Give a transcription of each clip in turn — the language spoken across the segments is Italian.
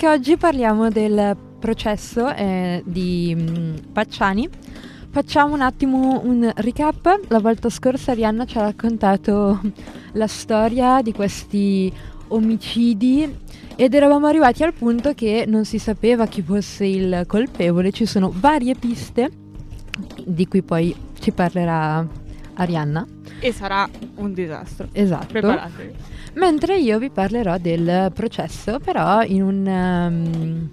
Anche oggi parliamo del processo eh, di mm, Pacciani. Facciamo un attimo un recap. La volta scorsa Arianna ci ha raccontato la storia di questi omicidi ed eravamo arrivati al punto che non si sapeva chi fosse il colpevole. Ci sono varie piste di cui poi ci parlerà Arianna. E sarà un disastro. Esatto. Preparatevi. Mentre io vi parlerò del processo, però in un, um,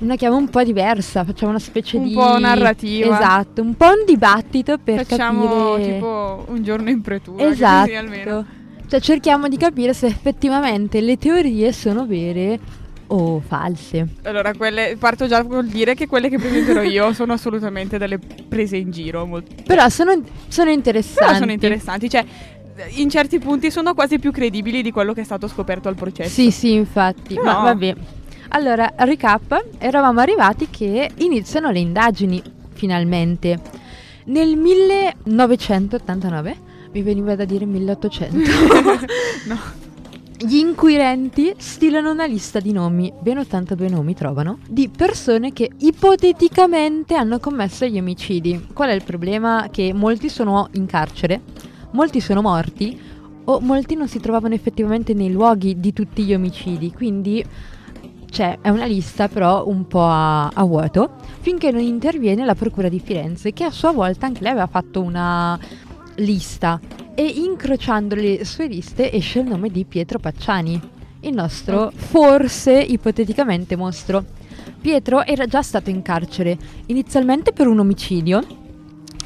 una chiave un po' diversa, facciamo una specie Un di... po' narrativa. Esatto, un po' un dibattito per Facciamo capire... tipo un giorno in pretura. Esatto. Cioè cerchiamo di capire se effettivamente le teorie sono vere o false. Allora, quelle, parto già col dire che quelle che presenterò io sono assolutamente delle prese in giro. molto- Però sono, sono interessanti. Però sono interessanti. Cioè, in certi punti sono quasi più credibili di quello che è stato scoperto al processo. Sì, sì, infatti. Però- Ma vabbè. Allora, recap, eravamo arrivati che iniziano le indagini, finalmente. Nel 1989, mi veniva da dire 1800, No. gli inquirenti stilano una lista di nomi, ben 82 nomi trovano, di persone che ipoteticamente hanno commesso gli omicidi. Qual è il problema? Che molti sono in carcere, molti sono morti o molti non si trovavano effettivamente nei luoghi di tutti gli omicidi, quindi cioè, è una lista però un po' a, a vuoto, finché non interviene la Procura di Firenze, che a sua volta anche lei aveva fatto una lista e incrociando le sue liste esce il nome di Pietro Pacciani, il nostro forse ipoteticamente mostro. Pietro era già stato in carcere, inizialmente per un omicidio,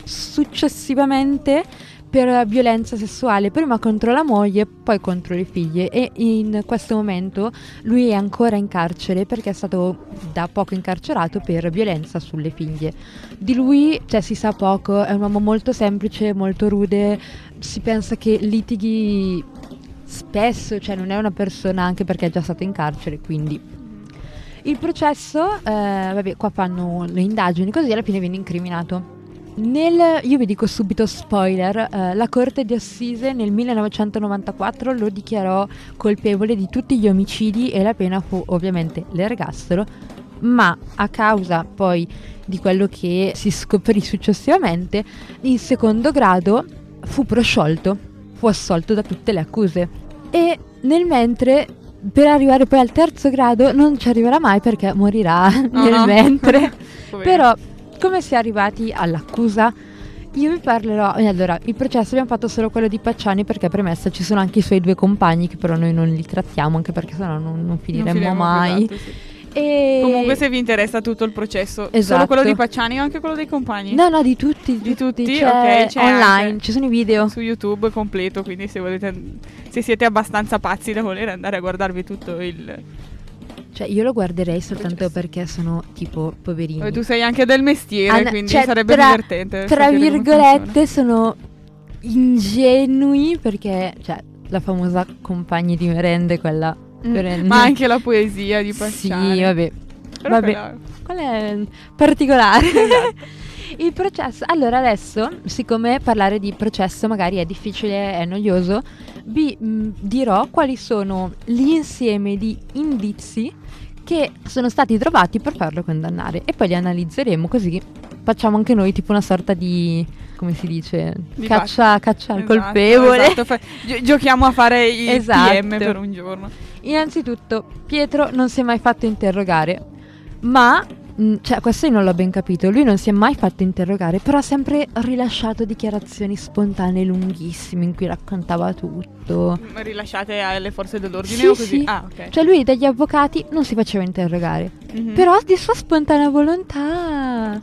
successivamente per violenza sessuale, prima contro la moglie, poi contro le figlie e in questo momento lui è ancora in carcere perché è stato da poco incarcerato per violenza sulle figlie. Di lui cioè, si sa poco, è un uomo molto semplice, molto rude, si pensa che litighi spesso, cioè non è una persona anche perché è già stato in carcere, quindi il processo, eh, vabbè, qua fanno le indagini, così alla fine viene incriminato. Nel, io vi dico subito spoiler, eh, la Corte di Assise nel 1994 lo dichiarò colpevole di tutti gli omicidi e la pena fu ovviamente l'ergastolo, ma a causa poi di quello che si scoprì successivamente, in secondo grado fu prosciolto, fu assolto da tutte le accuse. E nel mentre, per arrivare poi al terzo grado, non ci arriverà mai perché morirà nel no. mentre. Però, come si è arrivati all'accusa? Io vi parlerò. e Allora, il processo abbiamo fatto solo quello di Pacciani perché premessa ci sono anche i suoi due compagni che però noi non li trattiamo anche perché sennò non, non Non finiremmo più, mai. esatto, sì. E... Comunque, se vi interessa tutto il processo, solo Esatto. quello di Pacciani o anche quello dei compagni? No, no, di tutti. Di tutti? c'è Ok, c'è online, ci sono i video. Su YouTube completo, quindi se volete, se siete abbastanza pazzi da volere andare a guardarvi tutto il. Cioè, io lo guarderei soltanto perché sono tipo poverini. Vabbè, tu sei anche del mestiere, Ah, quindi cioè, sarebbe tra- divertente. Tra virgolette sono ingenui perché, cioè, la famosa compagni di merende, quella. Mm. Ma anche la poesia di Pacciani. Sì, vabbè. Però vabbè. quella- Qual è particolare? Esatto. Il processo. Allora, adesso, siccome parlare di processo magari è difficile, è noioso, vi mh, dirò quali sono l'insieme di indizi che sono stati trovati per farlo condannare e poi li analizzeremo così facciamo anche noi tipo una sorta di come si dice Di caccia, caccia al Esatto, colpevole esatto, fa- gi- giochiamo a fare il Esatto. PM per un giorno. Innanzitutto, Pietro non si è mai fatto interrogare, ma, mh, cioè, questo io non l'ho ben capito, lui non si è mai fatto interrogare, però ha sempre rilasciato dichiarazioni spontanee lunghissime in cui raccontava tutto. Ma Rilasciate alle forze dell'ordine Sì, o così? sì. Ah, ok. Cioè, lui dagli avvocati non si faceva interrogare, Mhm. però di sua spontanea volontà.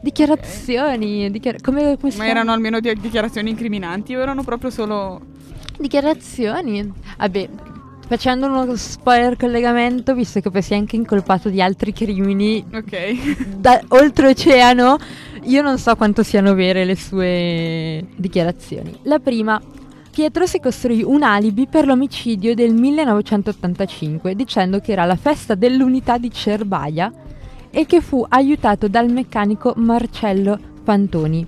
Dichiarazioni, dichiara- come, come Ma erano almeno di- dichiarazioni incriminanti o erano proprio solo... Dichiarazioni. Vabbè, facendo uno spoiler collegamento, visto che poi si è anche incolpato di altri crimini Ok. da oltreoceano, io non so quanto siano vere le sue dichiarazioni. La prima, Pietro si costruì un alibi per l'omicidio del 1985, dicendo che era la festa dell'unità di Cerbaia e che fu aiutato dal meccanico Marcello Fantoni.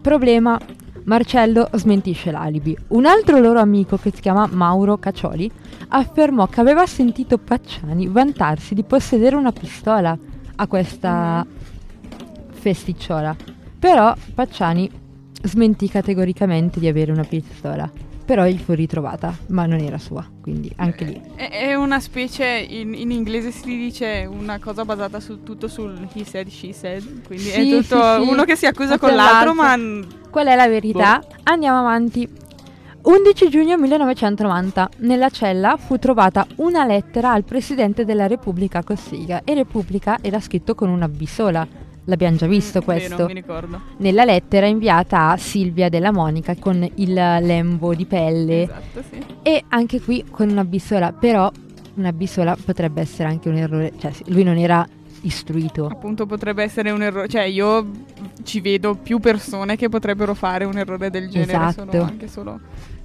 Problema, Marcello smentisce l'alibi. Un altro loro amico che si chiama Mauro Caccioli affermò che aveva sentito Pacciani vantarsi di possedere una pistola a questa festicciola. Però Pacciani smentì categoricamente di avere una pistola. Però gli fu ritrovata, ma non era sua, quindi anche lì. È, è una specie, in, in inglese si dice una cosa basata su, tutto sul he said, she said, quindi è Sì, tutto sì, sì. uno che si accusa con l'altro, l'altro. ma Qual è la verità? Andiamo avanti. 11 giugno 1990, nella cella fu trovata una lettera al presidente della Repubblica Cossiga e Repubblica era scritto con una B sola. L'abbiamo già visto Mm, questo. Vero, mi ricordo. Nella lettera inviata a Silvia della Monica con il lembo di pelle Esatto, sì. e anche qui con una B sola, però una B sola potrebbe essere anche un errore, cioè lui non era istruito. Appunto potrebbe essere un errore, cioè io ci vedo più persone che potrebbero fare un errore del genere, Esatto. solo, anche solo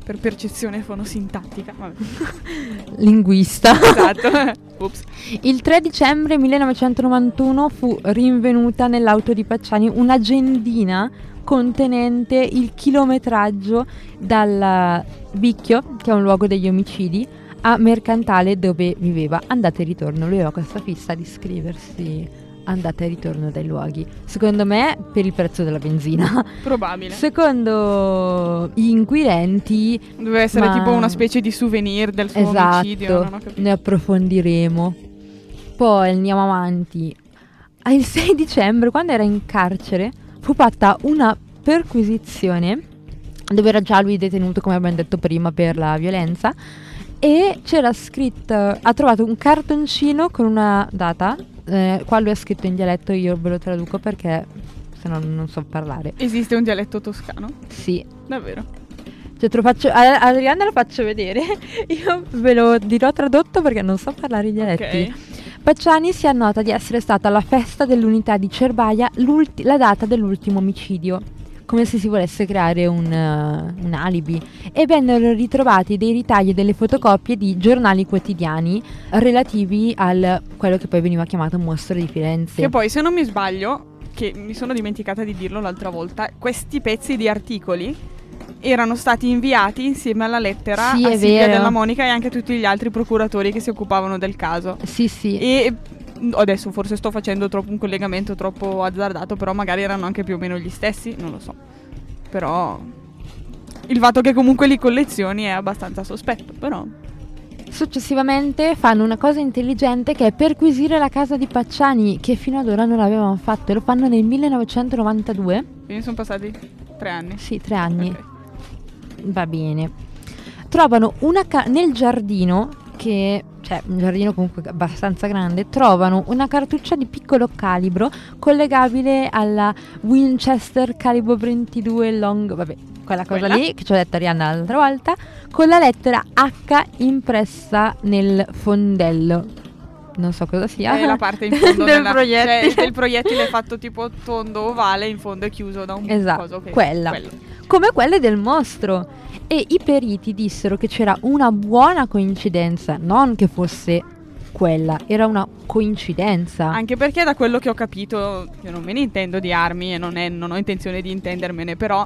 per percezione fonosintattica. Vabbè. Linguista. esatto. Il 3 dicembre 1991 fu rinvenuta nell'auto di Pacciani un'agendina contenente il chilometraggio dal Vicchio, che è un luogo degli omicidi, a Mercantale dove viveva. Andata e ritorno. Lui aveva questa fissa di scriversi andata e ritorno dai luoghi. Secondo me per il prezzo della benzina. Probabile. Secondo gli inquirenti Doveva essere Ma- tipo una specie di souvenir del suo omicidio, Esatto, capito. ne approfondiremo. Poi andiamo avanti. Il 6 dicembre, quando era in carcere, fu fatta una perquisizione dove era già lui detenuto, come abbiamo detto prima, per la violenza. E c'era scritto, ha trovato un cartoncino con una data. Eh, qua lui ha scritto in dialetto, io ve lo traduco perché se no non so parlare. Esiste un dialetto toscano? Sì, Davvero? cioè, te lo faccio, a Adriana lo faccio vedere. Io ve lo dirò tradotto perché non so parlare i dialetti. Ok. Pacciani si annota di essere stata alla festa dell'unità di Cerbaia la data dell'ultimo omicidio, come se si volesse creare un, eh, un alibi. E vennero ritrovati dei ritagli e delle fotocopie di giornali quotidiani relativi al quello che poi veniva chiamato mostro di Firenze. Che poi, se non mi sbaglio, che mi sono dimenticata di dirlo l'altra volta, questi pezzi di articoli erano stati inviati insieme alla lettera Sì, a Silvia vero. della Monica e anche a tutti gli altri procuratori che si occupavano del caso. Sì, sì. E adesso forse sto facendo troppo un collegamento troppo azzardato, però magari erano anche più o meno gli stessi, non lo so. Però il fatto che comunque li collezioni è abbastanza sospetto, però Successivamente fanno una cosa intelligente che è perquisire la casa di Pacciani, che fino ad ora non l'avevano fatto, e lo fanno nel 1992. quindi sono passati tre anni. Sì, tre anni. Ok. Va bene. Trovano una ca- nel giardino, che cioè un giardino comunque abbastanza grande, trovano una cartuccia di piccolo calibro collegabile alla Winchester calibro 22 long, vabbè, quella cosa Quella? lì che ci ho detto Arianna l'altra volta, con la lettera H impressa nel fondello. Non so cosa sia. È la parte in fondo del della- proiettile. Cioè, del proiettile fatto tipo tondo ovale, in fondo è chiuso da un Esatto, coso che- quella. quello. come quelle del mostro. E i periti dissero che c'era una buona coincidenza, non che fosse quella, era una coincidenza. Anche perché da quello che ho capito, io non me ne intendo di armi e non, è- non ho intenzione di intendermene, però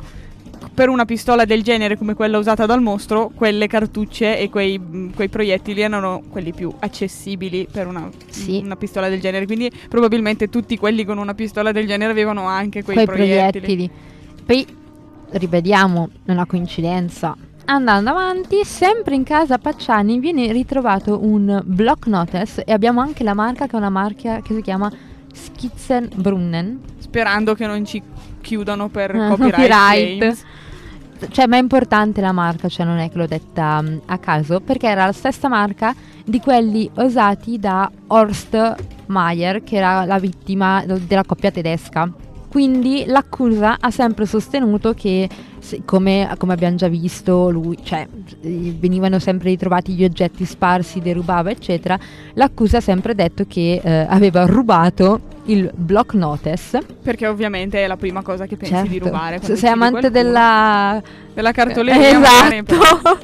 per una pistola del genere come quella usata dal mostro, quelle cartucce e quei, mh, quei proiettili erano quelli più accessibili per una, Sì. una pistola del genere. Quindi probabilmente tutti quelli con una pistola del genere avevano anche quei, quei proiettili. proiettili. Poi rivediamo una coincidenza. Andando avanti, sempre in casa Pacciani viene ritrovato un block notice e abbiamo anche la marca che è una marca che si chiama Skizzenbrunnen. Sperando che non ci chiudano per Ah, copyright. Cioè, ma è importante la marca, cioè non è che l'ho detta mm, a caso, perché era la stessa marca di quelli usati da Horst Mayer, che era la vittima della coppia tedesca. Quindi l'accusa ha sempre sostenuto che, se- come, come abbiamo già visto, lui, cioè, venivano sempre ritrovati gli oggetti sparsi, derubava, eccetera. L'accusa ha sempre detto che eh, aveva rubato il block notice. Perché ovviamente è la prima cosa che pensi di Certo. rubare. Se sei amante della della cartoleria magari, esatto.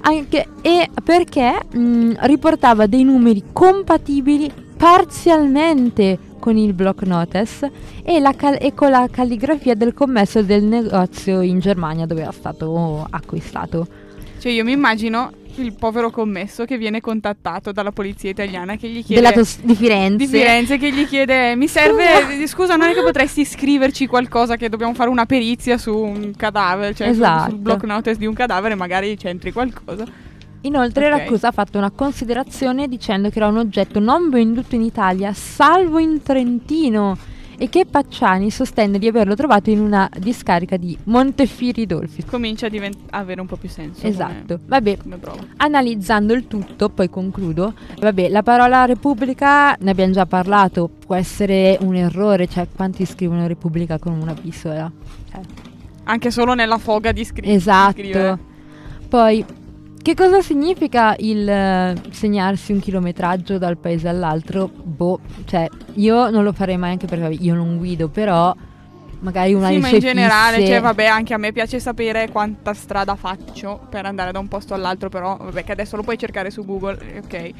Anche, e perché mh, riportava dei numeri compatibili parzialmente con con il block notice e, la cal- e con la calligrafia del commesso del negozio in Germania dove era stato acquistato. Cioè io mi immagino il povero commesso che viene contattato dalla polizia italiana che gli chiede tos- di Firenze. di Firenze che gli chiede mi serve scusa non è che potresti scriverci qualcosa che dobbiamo fare una perizia su un cadavere cioè sul- Esatto. sul block notice di un cadavere magari c'entri qualcosa Inoltre Ok. l'accusa ha fatto una considerazione dicendo che era un oggetto non venduto in Italia, salvo in Trentino, e che Pacciani sostenne di averlo trovato in una discarica di Montefiori Dolfi. comincia a divent- avere un po' più senso come- Esatto. Vabbè, come analizzando il tutto, poi concludo. Vabbè, la parola Repubblica ne abbiamo già parlato, può essere un errore, cioè quanti scrivono Repubblica con una P sola? Cioè, anche solo nella foga di scri- di Esatto. scrivere Poi, che cosa significa il eh, segnarsi un chilometraggio dal paese all'altro? Boh, cioè, io non lo farei mai anche perché io non guido, però magari una sì, ma in generale, fisse- cioè, vabbè, anche a me piace sapere quanta strada faccio per andare da un posto all'altro, però, vabbè, che adesso lo puoi cercare su Google, eh, ok.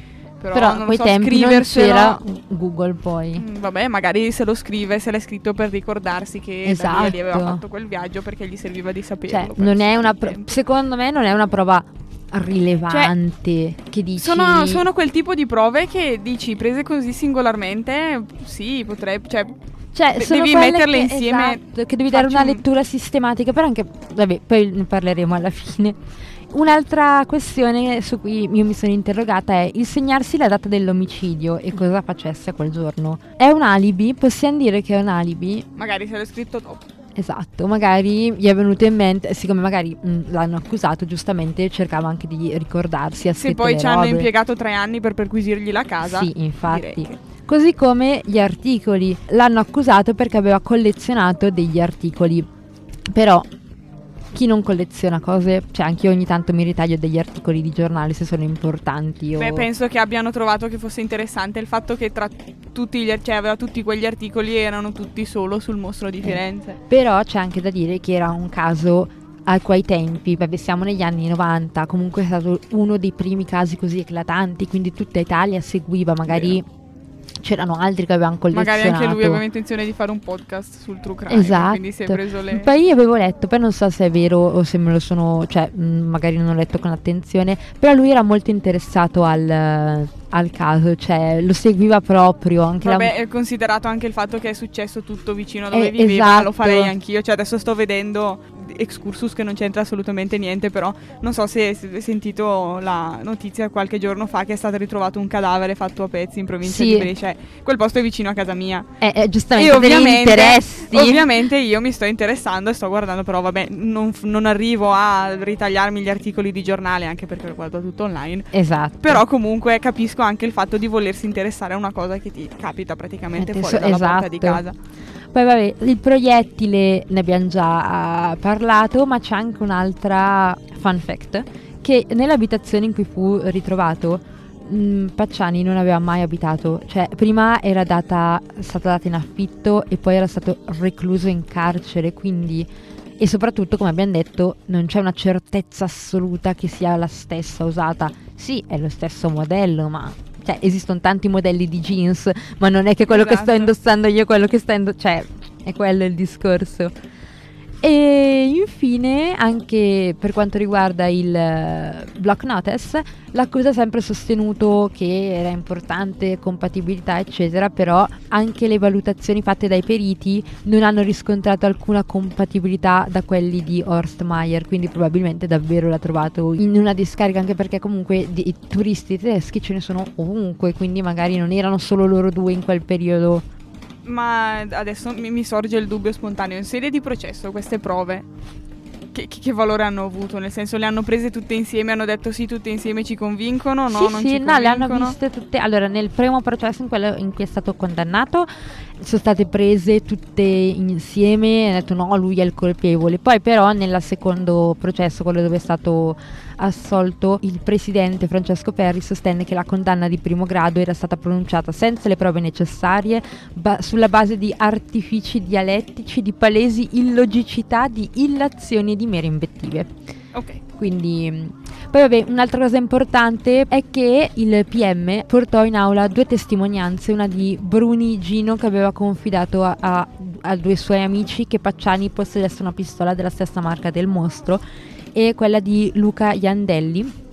Però, Però non quei so, tempi non c'era Google poi. Mm, Vabbè, magari se lo scrive, se l'è scritto per ricordarsi che lì aveva Esatto. fatto quel viaggio perché gli serviva di saperlo. Cioè, non è un una pro- secondo me non è una prova rilevante che dici Sono, sono quel tipo di prove che dici prese così singolarmente, sì, potrebbe, cioè, Cioè, De- devi metterle che, insieme, esatto, che devi dare una un- lettura sistematica, però anche vabbè, poi ne parleremo alla fine. Un'altra questione su cui io mi sono interrogata è il segnarsi la data dell'omicidio e cosa facesse quel giorno. È un alibi? Possiamo dire che è un alibi? magari se l'ho scritto dopo. Esatto, magari gli è venuto in mente, siccome magari mh, l'hanno accusato, giustamente cercava anche di ricordarsi. ha Se poi ci hanno robe. impiegato tre anni per perquisirgli la casa. Sì, infatti. che- Così come gli articoli. L'hanno accusato perché aveva collezionato degli articoli. Però chi non colleziona cose, cioè anche io ogni tanto mi ritaglio degli articoli di giornale se sono importanti. O... Beh, penso che abbiano trovato che fosse interessante il fatto che tra tutti gli, cioè, aveva tutti quegli articoli e erano tutti solo sul mostro Eh. di Firenze. Però c'è anche da dire che era un caso a quei tempi, vabbè siamo negli anni 90, comunque è stato uno dei primi casi così eclatanti, quindi tutta Italia seguiva, magari c'erano altri che avevano collezionato. Magari anche lui aveva intenzione di fare un podcast sul true crime. Esatto. Quindi si è preso le. Poi io avevo letto, poi non so se è vero o se me lo sono, cioè mh, magari non ho letto con attenzione, però lui era molto interessato al, al caso, cioè lo seguiva proprio anche Vabbè, la... è considerato anche il fatto che è successo tutto vicino a dove Eh, viveva, esatto. lo farei anch'io. Cioè, adesso sto vedendo excursus che non c'entra assolutamente niente, però non so se hai sentito la notizia qualche giorno fa che è stato ritrovato un cadavere fatto a pezzi in provincia Sì. di Brescia. Quel posto è vicino a casa mia. Eh, eh, giustamente E ovviamente, interessi. ovviamente io mi sto interessando e sto guardando, però vabbè, non, non arrivo a ritagliarmi gli articoli di giornale, anche perché lo guardo tutto online. Esatto. Però comunque capisco anche il fatto di volersi interessare a una cosa che ti capita praticamente Metti fuori dalla porta di esatto. casa. Poi vabbè, il proiettile ne abbiamo già ah, parlato, ma c'è anche un'altra fun fact, che nell'abitazione in cui fu ritrovato mh, Pacciani non aveva mai abitato, cioè prima era data, stata data in affitto e poi era stato recluso in carcere, quindi e soprattutto come abbiamo detto non c'è una certezza assoluta che sia la stessa usata. Sì, è lo stesso modello, ma cioè, esistono tanti modelli di jeans, ma non è che quello che sto Esatto. indossando io è quello che sta indossando, cioè è quello il discorso. E infine, anche per quanto riguarda il eh, block notice, l'accusa ha sempre sostenuto che era importante compatibilità, eccetera, però anche le valutazioni fatte dai periti non hanno riscontrato alcuna compatibilità da quelli di Horst Meyer, quindi probabilmente davvero l'ha trovato in una discarica, anche perché comunque di turisti tedeschi ce ne sono ovunque, quindi magari non erano solo loro due in quel periodo. Ma adesso mi, mi sorge il dubbio spontaneo. In sede di processo, queste prove, che, che- valore hanno avuto? Nel senso, le hanno prese tutte insieme, hanno detto sì, tutte insieme ci convincono? No, sì, non sì, ci no, le hanno viste tutte. Allora, nel primo processo, in quello in cui è stato condannato, sono state prese tutte insieme e hanno detto no, lui è il colpevole. Poi, però, nel secondo processo, quello dove è stato assolto, il presidente Francesco Perri sostenne che la condanna di primo grado era stata pronunciata senza le prove necessarie, ba- sulla base di artifici dialettici, di palesi illogicità, di illazioni e di mere invettive. Ok. Quindi, mh, Poi vabbè, un'altra cosa importante è che il PM portò in aula due testimonianze, una di Bruni Gino che aveva confidato a, a, a due suoi amici che Pacciani possedesse una pistola della stessa marca del mostro e quella di Luca Iandelli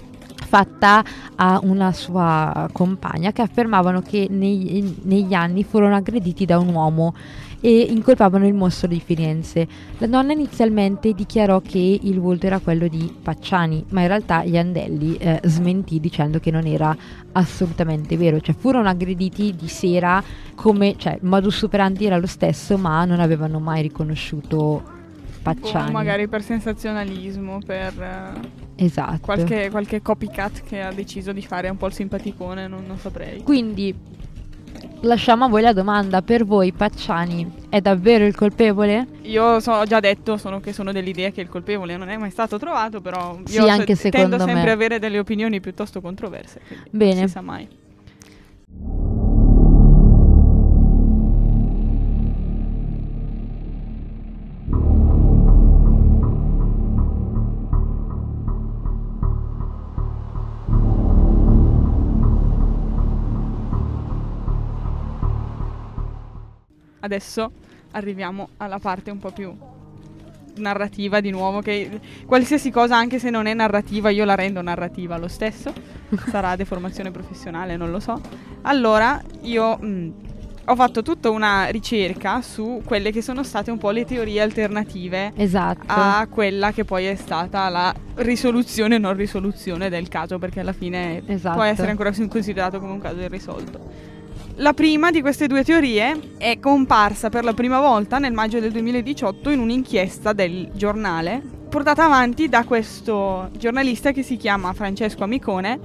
fatta a una sua compagna che affermavano che nei, negli anni furono aggrediti da un uomo e incolpavano il mostro di Firenze. La donna inizialmente dichiarò che il volto era quello di Pacciani, ma in realtà Iandelli eh, smentì dicendo che non era assolutamente vero, cioè furono aggrediti di sera come, cioè il modus operandi era lo stesso, ma non avevano mai riconosciuto Pacciani. O magari per sensazionalismo, per eh, esatto. qualche, qualche, copycat che ha deciso di fare un po' il simpaticone, non, non saprei. Quindi lasciamo a voi la domanda, per voi Pacciani è davvero il colpevole? Io so, ho già detto sono che sono dell'idea che il colpevole non è mai stato trovato, però sì, io anche se, tendo sempre a avere delle opinioni piuttosto controverse. Bene. Non si sa mai. Adesso arriviamo alla parte un po' più narrativa di nuovo che qualsiasi cosa anche se non è narrativa io la rendo narrativa lo stesso sarà deformazione professionale non lo so allora io mh, mm, ho fatto tutta una ricerca su quelle che sono state un po' le teorie alternative esatto. a quella che poi è stata la risoluzione non risoluzione del caso perché alla fine esatto. può essere ancora considerato come un caso irrisolto la prima di queste due teorie è comparsa per la prima volta nel maggio del 2018 in un'inchiesta del giornale portata avanti da questo giornalista che si chiama Francesco Amicone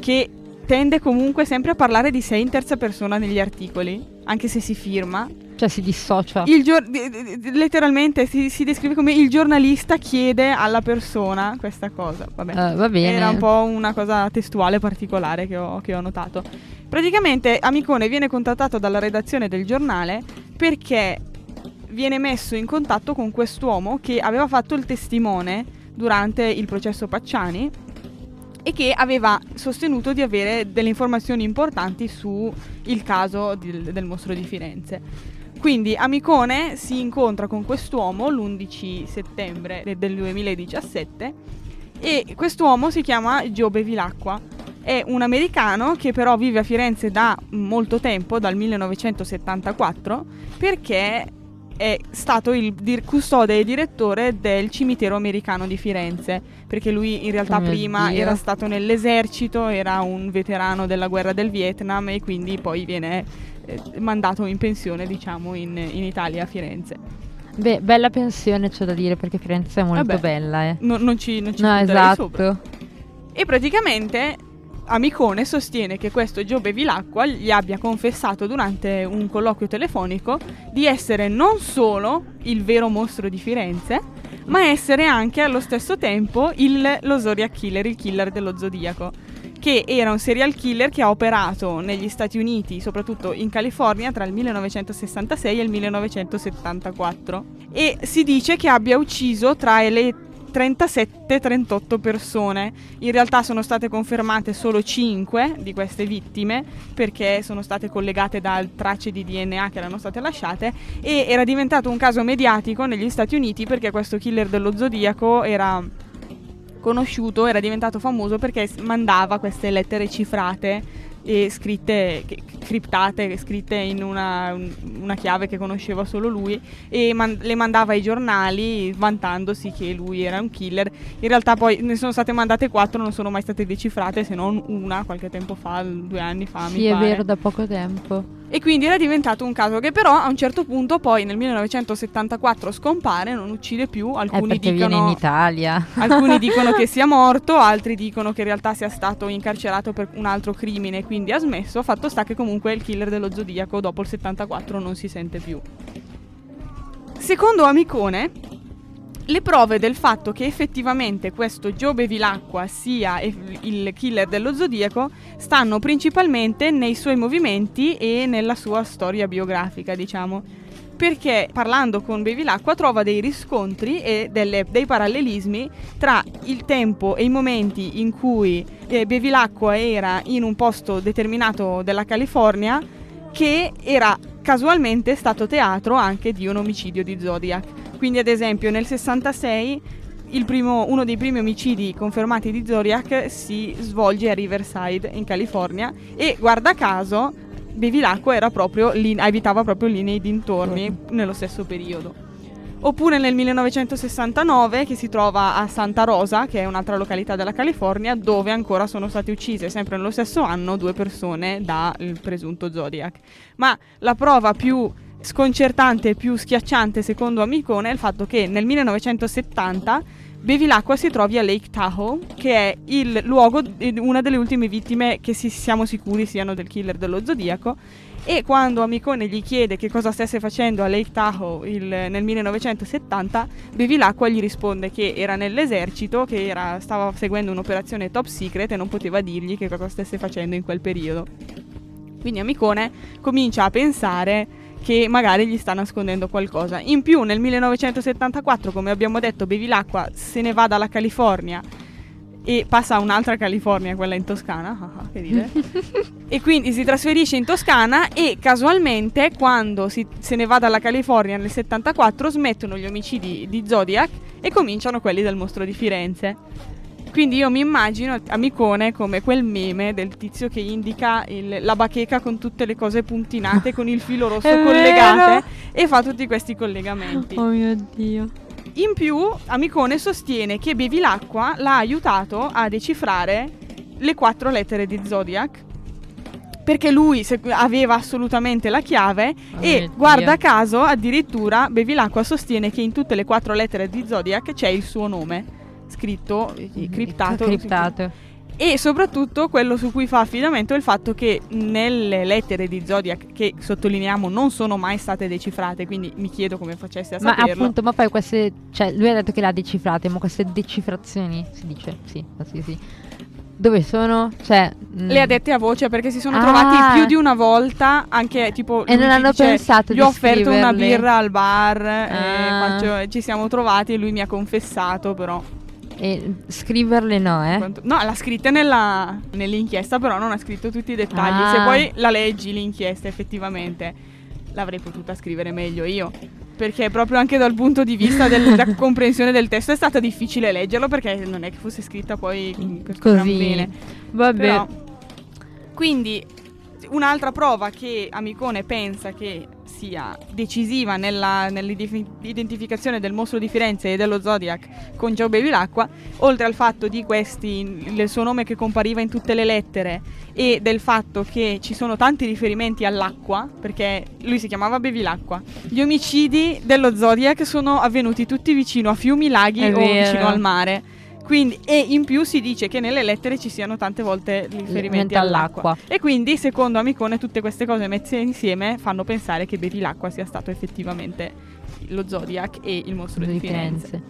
che tende comunque sempre a parlare di sé in terza persona negli articoli, anche se si firma. Cioè si dissocia. Gior- letteralmente si, si, descrive come il giornalista chiede alla persona questa cosa. Vabbè, uh, va bene. Era un po' una cosa testuale particolare che ho, che ho notato. Praticamente Amicone viene contattato dalla redazione del giornale perché viene messo in contatto con quest'uomo che aveva fatto il testimone durante il processo Pacciani e che aveva sostenuto di avere delle informazioni importanti sul caso di, del mostro di Firenze. Quindi Amicone si incontra con quest'uomo l'11 settembre del 2017 e quest'uomo si chiama Gio Bevilacqua è un americano che però vive a Firenze da molto tempo, dal 1974, perché è stato il dir- custode e direttore del cimitero americano di Firenze, perché lui in realtà oh prima Dio. era stato nell'esercito, era un veterano della guerra del Vietnam e quindi poi viene eh, mandato in pensione, diciamo, in, in, Italia a Firenze. Beh, bella pensione c'è da dire perché Firenze è molto Vabbè, bella, eh. No, non ci, non ci no, esatto. Sopra. E praticamente Amicone sostiene che questo Gio Bevilacqua gli abbia confessato durante un colloquio telefonico di essere non solo il vero mostro di Firenze, ma essere anche allo stesso tempo il, lo Zodiac Killer, il killer dello Zodiaco, che era un serial killer che ha operato negli Stati Uniti, soprattutto in California, tra il 1966 e il 1974. E si dice che abbia ucciso tra le 37-38 persone. In realtà sono state confermate solo 5 di queste vittime perché sono state collegate da tracce di DNA che erano state lasciate e era diventato un caso mediatico negli Stati Uniti perché questo killer dello zodiaco era conosciuto, era diventato famoso perché mandava queste lettere cifrate e scritte, criptate, scritte in una, una, chiave che conosceva solo lui e man- le mandava ai giornali vantandosi che lui era un killer. In realtà poi ne sono state mandate quattro, non sono mai state decifrate se non una qualche tempo fa, due anni fa. Sì, è pare. vero, da poco tempo. E quindi era diventato un caso che però a un certo punto poi nel 1974 scompare, non uccide più, alcuni eh dicono in Italia. alcuni dicono che sia morto, altri dicono che in realtà sia stato incarcerato per un altro crimine e quindi ha smesso. Fatto sta che comunque il killer dello Zodiaco dopo il 74 non si sente più. Secondo Amicone, le prove del fatto che effettivamente questo Joe Bevilacqua sia il killer dello zodiaco stanno principalmente nei suoi movimenti e nella sua storia biografica, diciamo. Perché parlando con Bevilacqua trova dei riscontri e delle, dei parallelismi tra il tempo e i momenti in cui eh, Bevilacqua era in un posto determinato della California che era casualmente stato teatro anche di un omicidio di Zodiac. Quindi ad esempio nel 66 primo, uno dei primi omicidi confermati di Zodiac si svolge a Riverside in California e guarda caso Bevilacqua era proprio lì, abitava proprio lì nei dintorni nello stesso periodo. Oppure nel 1969 che si trova a Santa Rosa, che è un'altra località della California, dove ancora sono state uccise, sempre nello stesso anno, due persone dal presunto Zodiac. Ma la prova più sconcertante e più schiacciante secondo Amicone è il fatto che nel 1970 Bevilacqua si trovi a Lake Tahoe, che è il luogo di una delle ultime vittime che si, siamo sicuri siano del killer dello Zodiaco. E quando Amicone gli chiede che cosa stesse facendo a Lake Tahoe il, nel 1970, Bevilacqua gli risponde che era nell'esercito, che era, stava seguendo un'operazione top secret e non poteva dirgli che cosa stesse facendo in quel periodo. Quindi Amicone comincia a pensare che magari gli sta nascondendo qualcosa. In più nel 1974, come abbiamo detto, Bevilacqua se ne va dalla California e passa a un'altra California, quella in Toscana, ah, ah, che dire. e quindi si trasferisce in Toscana e casualmente quando si, se ne va dalla California nel 74 smettono gli omicidi di Zodiac e cominciano quelli del mostro di Firenze. Quindi io mi immagino Amicone come quel meme del tizio che indica il, la bacheca con tutte le cose puntinate con il filo rosso collegate e fa tutti questi collegamenti. Oh mio Dio. In più, Amicone sostiene che Bevilacqua l'ha aiutato a decifrare le quattro lettere di Zodiac perché lui aveva assolutamente la chiave oh e guarda caso addirittura Bevilacqua sostiene che in tutte le quattro lettere di Zodiac c'è il suo nome scritto, mm, criptato. criptato. E soprattutto quello su cui fa affidamento è il fatto che nelle lettere di Zodiac, che sottolineiamo non sono mai state decifrate, quindi mi chiedo come facesse a ma saperlo. Ma appunto, ma poi queste, cioè lui ha detto che le ha decifrate, ma queste decifrazioni, si dice, sì, sì, sì. Dove sono? Cioè, mh. le ha dette a voce perché si sono ah. trovati più di una volta, anche tipo... E non hanno dice, pensato Gli ho offerto una birra al bar, ah. faccio, ci siamo trovati e lui mi ha confessato però. E scriverle no, eh? No, l'ha scritta nella, nell'inchiesta, però non ha scritto tutti i dettagli. Ah. Se poi la leggi l'inchiesta, effettivamente, l'avrei potuta scrivere meglio io. Perché proprio anche dal punto di vista della comprensione del testo è stata difficile leggerlo perché non è che fosse scritta poi così bene. Vabbè. Però, quindi un'altra prova che Amicone pensa che sia decisiva nella, nell'identificazione del mostro di Firenze e dello Zodiac con Joe Bevilacqua, oltre al fatto di questi, il suo nome che compariva in tutte le lettere e del fatto che ci sono tanti riferimenti all'acqua, perché lui si chiamava Bevilacqua, gli omicidi dello Zodiac sono avvenuti tutti vicino a fiumi, laghi È o vero. vicino al mare quindi, e in più si dice che nelle lettere ci siano tante volte riferimenti all'acqua. E quindi, secondo Amicone, tutte queste cose messe insieme fanno pensare che Bevilacqua sia stato effettivamente lo Zodiac e il mostro di, di Firenze. Firenze.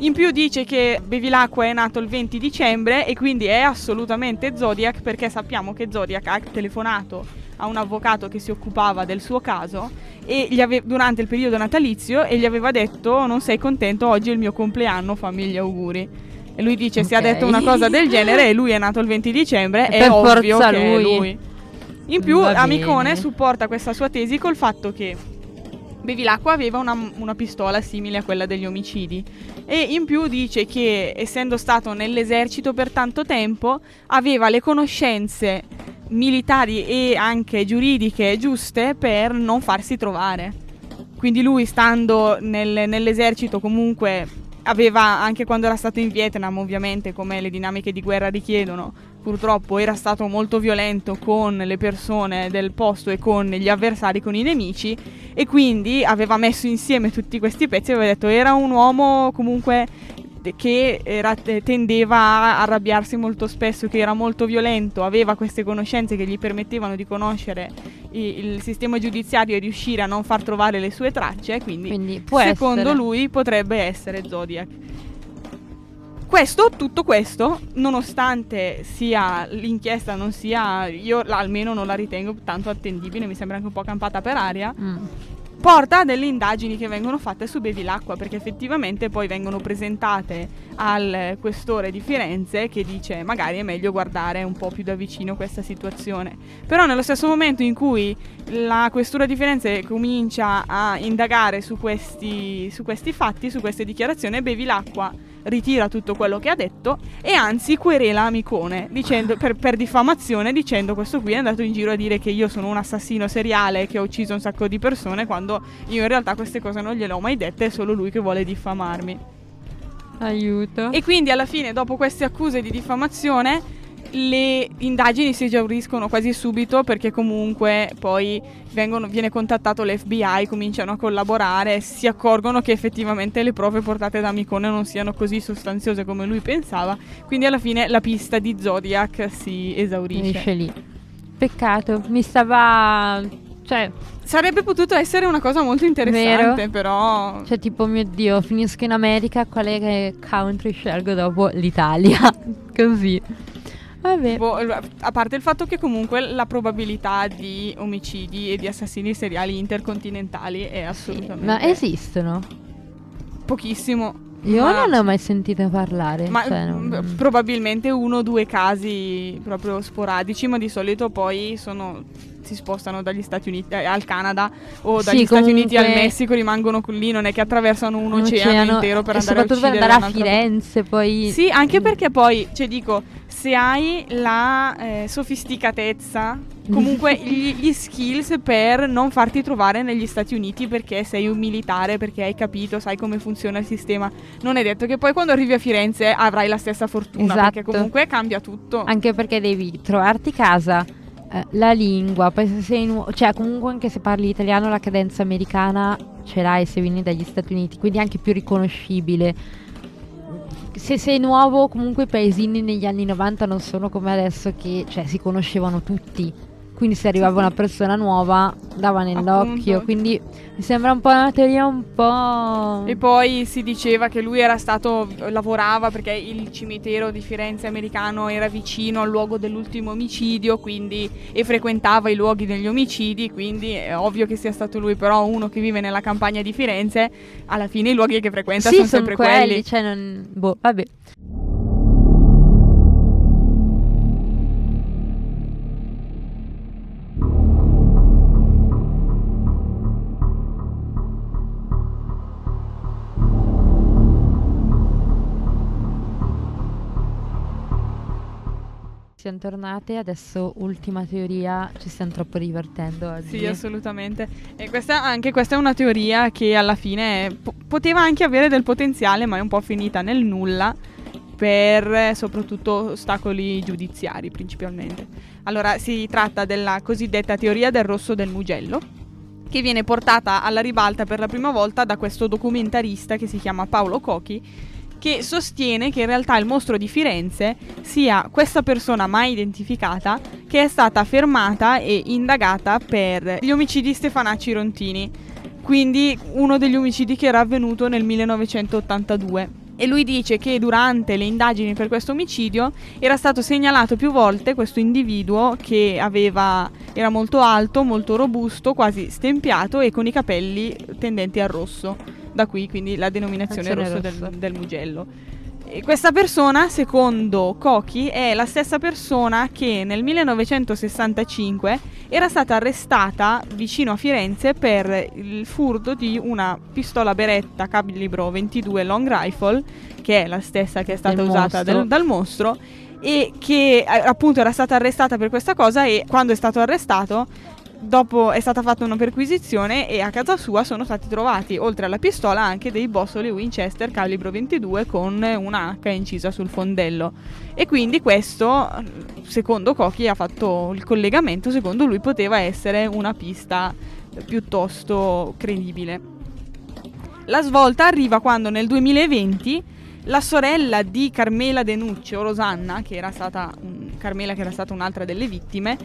In più dice che Bevilacqua è nato il 20 dicembre e quindi è assolutamente Zodiac perché sappiamo che Zodiac ha telefonato a un avvocato che si occupava del suo caso ave- durante il periodo natalizio e gli aveva detto non sei contento, oggi è il mio compleanno, fammi gli auguri. E lui dice: okay. Se ha detto una cosa del genere e lui è nato il 20 dicembre, è per ovvio che lui. è lui. In più, Amicone supporta questa sua tesi col fatto che Bevilacqua aveva una, una, pistola simile a quella degli omicidi e in più dice che essendo stato nell'esercito per tanto tempo aveva le conoscenze militari e anche giuridiche giuste per non farsi trovare. Quindi lui stando nel, nell'esercito comunque aveva anche quando era stato in Vietnam, ovviamente, come le dinamiche di guerra richiedono, purtroppo era stato molto violento con le persone del posto e con gli avversari, con i nemici, e quindi aveva messo insieme tutti questi pezzi e aveva detto era un uomo comunque che era, tendeva a arrabbiarsi molto spesso, che era molto violento, aveva queste conoscenze che gli permettevano di conoscere il, sistema giudiziario e riuscire a non far trovare le sue tracce, quindi, quindi secondo essere. lui potrebbe essere Zodiac. Questo, tutto questo, nonostante sia l'inchiesta non sia, io almeno non la ritengo tanto attendibile, mi sembra anche un po' campata per aria. Mm porta a delle indagini che vengono fatte su Bevilacqua perché effettivamente poi vengono presentate al questore di Firenze che dice magari è meglio guardare un po' più da vicino questa situazione. Però nello stesso momento in cui la questura di Firenze comincia a indagare su questi, su questi fatti, su queste dichiarazioni, Bevilacqua ritira tutto quello che ha detto e anzi querela Amicone dicendo, per, per, diffamazione dicendo questo qui è andato in giro a dire che io sono un assassino seriale che ho ucciso un sacco di persone quando io in realtà queste cose non gliele ho mai dette è solo lui che vuole diffamarmi. Aiuto. E quindi alla fine dopo queste accuse di diffamazione le indagini si esauriscono quasi subito perché comunque poi vengono, viene contattato l'FBI, cominciano a collaborare, si accorgono che effettivamente le prove portate da Micone non siano così sostanziose come lui pensava, quindi alla fine la pista di Zodiac si esaurisce. Finisce lì. Peccato, mi stava... cioè... Sarebbe potuto essere una cosa molto interessante, Vero? però... Cioè tipo, mio Dio, finisco in America, quale country scelgo dopo? L'Italia. Così. Vabbè. Boh, a parte il fatto che comunque la probabilità di omicidi e di assassini seriali intercontinentali è assolutamente... Ma esistono? Pochissimo. Io ma... non ne ho mai sentito parlare. Ma cioè non... probabilmente uno o due casi proprio sporadici, ma di solito poi sono si spostano dagli Stati Uniti eh, al Canada o dagli sì, Stati Uniti al Messico, rimangono lì, non è che attraversano un, un oceano, oceano, intero per andare a uccidere per andare a Firenze, poi Sì, anche perché poi, cioè dico, se hai la eh, sofisticatezza, comunque gli, gli, skills per non farti trovare negli Stati Uniti perché sei un militare, perché hai capito, sai come funziona il sistema. Non è detto che poi quando arrivi a Firenze avrai la stessa fortuna, esatto. perché comunque cambia tutto. Anche perché devi trovarti casa, eh, la lingua, poi se sei nu- cioè comunque anche se parli italiano la cadenza americana ce l'hai se vieni dagli Stati Uniti, quindi anche più riconoscibile se sei nuovo, comunque i paesini negli anni 90 non sono come adesso che cioè, si conoscevano tutti. Quindi se arrivava una persona nuova dava nell'occhio. Appunto. Quindi mi sembra un po' una teoria un po'. E poi si diceva che lui era stato. lavorava perché il cimitero di Firenze americano era vicino al luogo dell'ultimo omicidio. Quindi. e frequentava i luoghi degli omicidi. Quindi è ovvio che sia stato lui. Però uno che vive nella campagna di Firenze, alla fine i luoghi che frequenta sì, sono son sempre quelli. quelli. Cioè non. Boh, vabbè. Siamo tornate, adesso ultima teoria, ci stiamo troppo divertendo oggi. Sì, assolutamente. E questa, anche questa è una teoria che alla fine po- poteva anche avere del potenziale, ma è un po' finita nel nulla per soprattutto ostacoli giudiziari principalmente. Allora, si tratta della cosiddetta teoria del rosso del Mugello, che viene portata alla ribalta per la prima volta da questo documentarista che si chiama Paolo Cochi, che sostiene che in realtà il mostro di Firenze sia questa persona mai identificata che è stata fermata e indagata per gli omicidi Stefanacci Rontini, quindi uno degli omicidi che era avvenuto nel 1982. E lui dice che durante le indagini per questo omicidio era stato segnalato più volte questo individuo che aveva, era molto alto, molto robusto, quasi stempiato e con i capelli tendenti al rosso da qui quindi la denominazione rosso, rosso. Del, del, Mugello. E questa persona, secondo Cochi, è la stessa persona che nel 1965 era stata arrestata vicino a Firenze per il furto di una pistola beretta calibro 22 long rifle, che è la stessa che è stata Del usata mostro. del- dal mostro, e che eh, appunto era stata arrestata per questa cosa e quando è stato arrestato dopo è stata fatta una perquisizione e a casa sua sono stati trovati oltre alla pistola anche dei bossoli Winchester calibro 22 con una H incisa sul fondello. E quindi questo secondo Cochi ha fatto il collegamento secondo lui poteva essere una pista piuttosto credibile. La svolta arriva quando nel 2020 la sorella di Carmela Denuccio, Rosanna, che era stata Carmela che era stata un'altra delle vittime,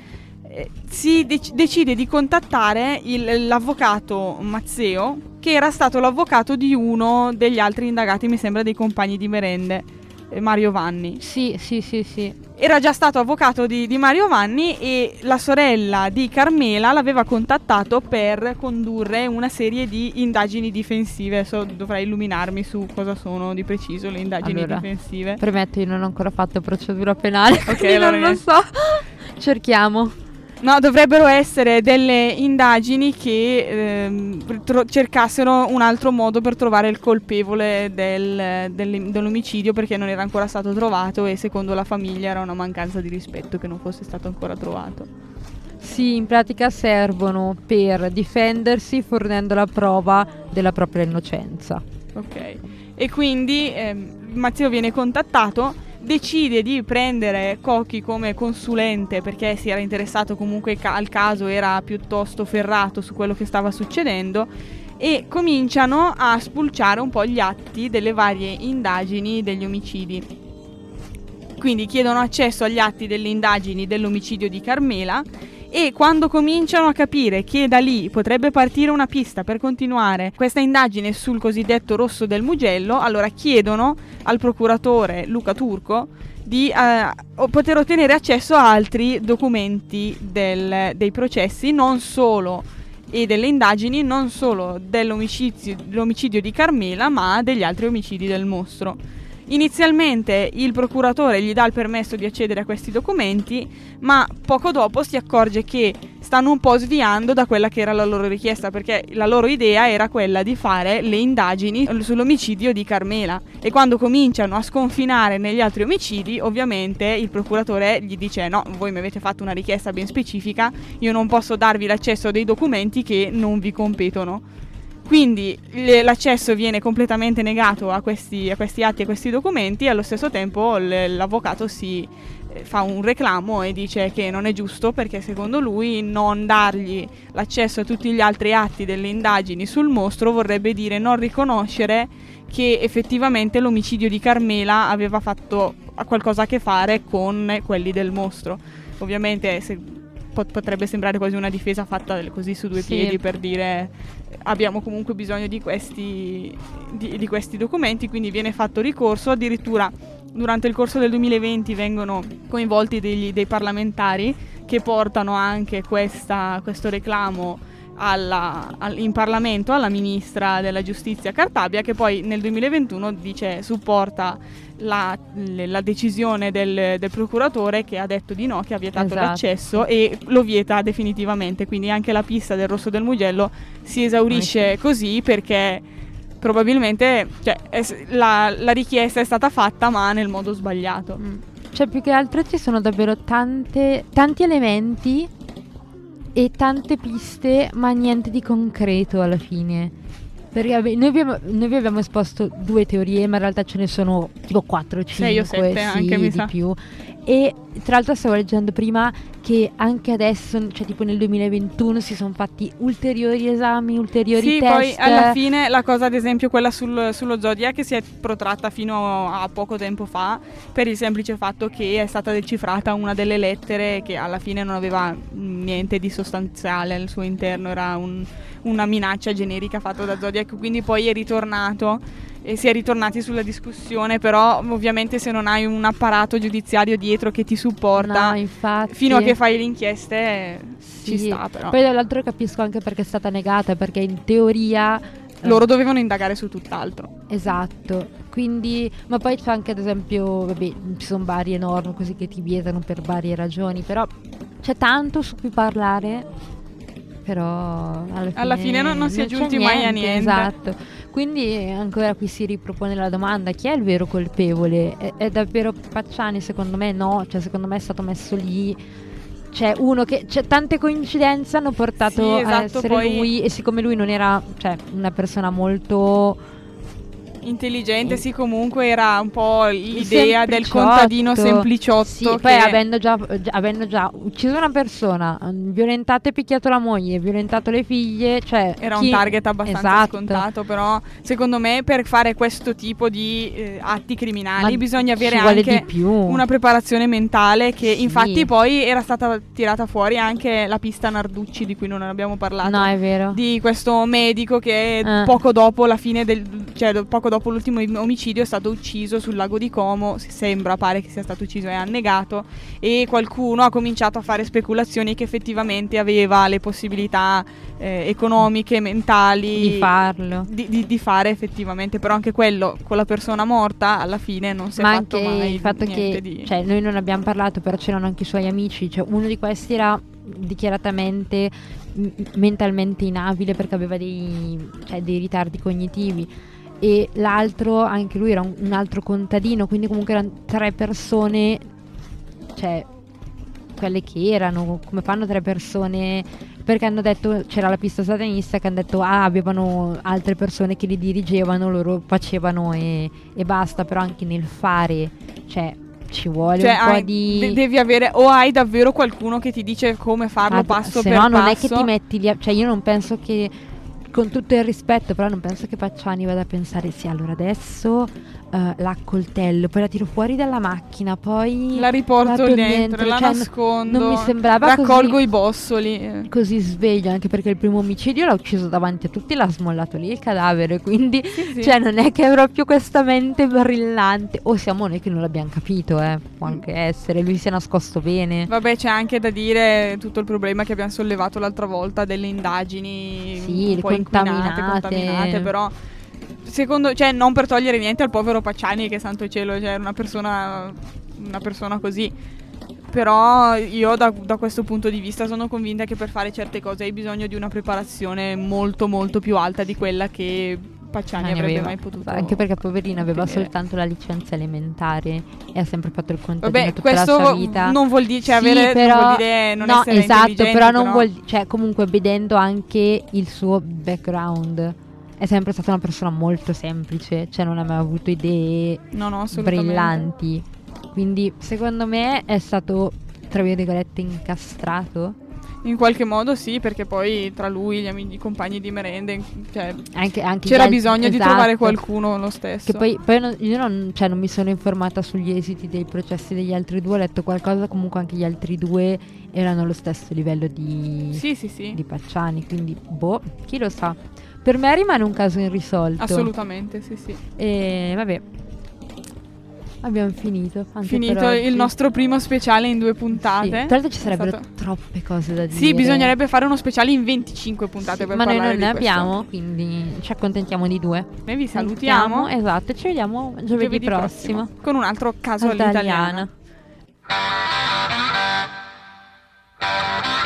eh, si dec- decide di contattare il- l'avvocato Mazzeo, che era stato l'avvocato di uno degli altri indagati, mi sembra dei compagni di merende. eh, Mario Vanni. Sì, sì, sì, sì. Era già stato avvocato di, di, Mario Vanni e la sorella di Carmela l'aveva contattato per condurre una serie di indagini difensive. Adesso dovrei illuminarmi su cosa sono di preciso le indagini allora, difensive. Premetto, io non ho ancora fatto procedura penale, allora non lo so. Cerchiamo. No, dovrebbero essere delle indagini che ehm, tro- cercassero un altro modo per trovare il colpevole del, del, dell'omicidio perché non era ancora stato trovato e secondo la famiglia era una mancanza di rispetto che non fosse stato ancora trovato. Sì, in pratica servono per difendersi fornendo la prova della propria innocenza. Ok, e quindi ehm, Matteo viene contattato decide di prendere Cocchi come consulente perché si era interessato comunque ca- al caso, era piuttosto ferrato su quello che stava succedendo e cominciano a spulciare un po' gli atti delle varie indagini degli omicidi. Quindi chiedono accesso agli atti delle indagini dell'omicidio di Carmela e quando cominciano a capire che da lì potrebbe partire una pista per continuare questa indagine sul cosiddetto rosso del Mugello, allora chiedono al procuratore Luca Turco di eh, poter ottenere accesso a altri documenti del, dei processi, non solo e delle indagini, non solo dell'omicidio, di Carmela, ma degli altri omicidi del mostro. Inizialmente il procuratore gli dà il permesso di accedere a questi documenti, ma poco dopo si accorge che stanno un po' sviando da quella che era la loro richiesta, perché la loro idea era quella di fare le indagini sull'omicidio di Carmela e quando cominciano a sconfinare negli altri omicidi, ovviamente il procuratore gli dice no, voi mi avete fatto una richiesta ben specifica, io non posso darvi l'accesso a dei documenti che non vi competono. Quindi l'accesso viene completamente negato a questi, a questi atti e a questi documenti e allo stesso tempo l'avvocato si eh, fa un reclamo e dice che non è giusto perché secondo lui non dargli l'accesso a tutti gli altri atti delle indagini sul mostro vorrebbe dire non riconoscere che effettivamente l'omicidio di Carmela aveva fatto qualcosa a che fare con quelli del mostro. Ovviamente se, potrebbe sembrare quasi una difesa fatta così su due sì. piedi per dire abbiamo comunque bisogno di questi, di, di questi documenti, quindi viene fatto ricorso, addirittura durante il corso del 2020 vengono coinvolti degli, dei parlamentari che portano anche questa, questo reclamo alla, al, in Parlamento alla ministra della giustizia Cartabia che poi nel 2021 dice supporta la, la decisione del, del, procuratore che ha detto di no, che ha vietato esatto. l'accesso e lo vieta definitivamente. Quindi anche la pista del Rosso del Mugello si esaurisce così perché probabilmente cioè, è, la, la, richiesta è stata fatta ma nel modo sbagliato. Mm. Cioè più che altro ci sono davvero tante, tanti elementi e tante piste ma niente di concreto alla fine. Perché noi, abbiamo, noi vi abbiamo esposto due teorie, ma in realtà ce ne sono tipo 4 o 5 6 o 7 sì, anche mi di sa. più. E tra l'altro stavo leggendo prima che anche adesso, cioè tipo nel 2021, si sono fatti ulteriori esami, ulteriori sì, test. Sì, poi alla fine la cosa, ad esempio, quella sul, sullo Zodiac si è protratta fino a poco tempo fa per il semplice fatto che è stata decifrata una delle lettere che alla fine non aveva niente di sostanziale al suo interno, era un una minaccia generica fatta da Zodiac, quindi poi è ritornato e si è ritornati sulla discussione, però ovviamente se non hai un apparato giudiziario dietro che ti supporta no, fino a che fai le inchieste sì. ci sta però. Poi dall'altro capisco anche perché è stata negata, perché in teoria eh, loro dovevano indagare su tutt'altro. Esatto, quindi, ma poi c'è anche ad esempio, vabbè, ci sono varie norme così che ti vietano per varie ragioni, però c'è tanto su cui parlare però alla fine, alla fine non, non si è giunti mai a niente. Esatto. Quindi ancora qui si ripropone la domanda: chi è il vero colpevole? È, è davvero Pacciani? Secondo me no, cioè secondo me è stato messo lì c'è uno che cioè, tante coincidenze hanno portato sì, esatto, a essere poi... lui e siccome lui non era cioè, una persona molto Intelligente, sì, comunque era un po' l'idea del contadino sempliciotto. Sì, che... poi avendo già, avendo già, ucciso una persona, mm, violentato e picchiato la moglie, violentato le figlie, cioè... Era chi... un target abbastanza esatto. scontato, però secondo me per fare questo tipo di eh, atti criminali Ma bisogna avere anche una preparazione mentale che sì. infatti poi era stata tirata fuori anche la pista Narducci di cui non abbiamo parlato. No, è vero. Di questo medico che eh. poco dopo la fine del... cioè poco dopo dopo l'ultimo omicidio è stato ucciso sul lago di Como, sembra, pare che sia stato ucciso e annegato e qualcuno ha cominciato a fare speculazioni che effettivamente aveva le possibilità eh, economiche, mentali di farlo. Di, di, di, fare effettivamente, però anche quello con la persona morta alla fine non si Ma è fatto mai il fatto che di... cioè, noi non abbiamo parlato, però c'erano anche i suoi amici, cioè, uno di questi era dichiaratamente mentalmente inabile perché aveva dei, cioè, dei ritardi cognitivi e l'altro, anche lui era un, un, altro contadino, quindi comunque erano tre persone, cioè quelle che erano, come fanno tre persone, perché hanno detto, c'era la pista satanista che hanno detto, ah, avevano altre persone che li dirigevano, loro facevano e, e basta, però anche nel fare, cioè ci vuole cioè, un po' hai, di devi avere o hai davvero qualcuno che ti dice come farlo ah, passo se per no passo non è che ti metti lì a, cioè io non penso che con tutto il rispetto, però non penso che Pacciani vada a pensare, sì, allora adesso uh, la coltello, poi la tiro fuori dalla macchina, poi la riporto la dentro, dentro, la cioè, nascondo, non mi sembrava raccolgo così, i bossoli. Così sveglio, anche perché il primo omicidio l'ha ucciso davanti a tutti, l'ha smollato lì il cadavere, quindi sì, sì. Cioè, non è che è proprio questa mente brillante, o siamo noi che non l'abbiamo capito, eh. può anche essere, lui si è nascosto bene. Vabbè, c'è anche da dire tutto il problema che abbiamo sollevato l'altra volta delle indagini sì, un po' contaminate, contaminate però secondo cioè non per togliere niente al povero Pacciani che santo cielo cioè era una persona una persona così però io da, da, questo punto di vista sono convinta che per fare certe cose hai bisogno di una preparazione molto molto più alta di quella che Pacciani avrebbe aveva. mai potuto anche perché poverina aveva ottenere. soltanto la licenza elementare e ha sempre fatto il contadino Vabbè, tutta la sua vita non vuol dire cioè, sì, avere però, non vuol dire non no esatto però, però non vuol cioè comunque vedendo anche il suo background è sempre stata una persona molto semplice, cioè non ha mai avuto idee no, no, brillanti. Quindi secondo me è stato, tra virgolette, incastrato. In qualche modo sì, perché poi tra lui, gli amici, i compagni di merende, cioè, anche, anche c'era altri, bisogno esatto. di trovare qualcuno lo stesso. Che poi, poi non, io non, cioè, non, mi sono informata sugli esiti dei processi degli altri due, ho letto qualcosa, comunque anche gli altri due erano allo stesso livello di, sì, sì, sì. di Pacciani, quindi boh, chi lo sa per me rimane un caso irrisolto. Assolutamente, sì, sì. E vabbè. Abbiamo finito. finito il nostro primo speciale in due puntate. Sì. Tra l'altro ci sarebbero stato... troppe cose da dire. Sì, bisognerebbe fare uno speciale in 25 puntate sì, per ma noi non ne abbiamo, quindi ci accontentiamo di due. Noi vi salutiamo. salutiamo esatto, ci vediamo giovedì, giovedì prossimo. prossimo, Con un altro caso all'italiana. all'italiana.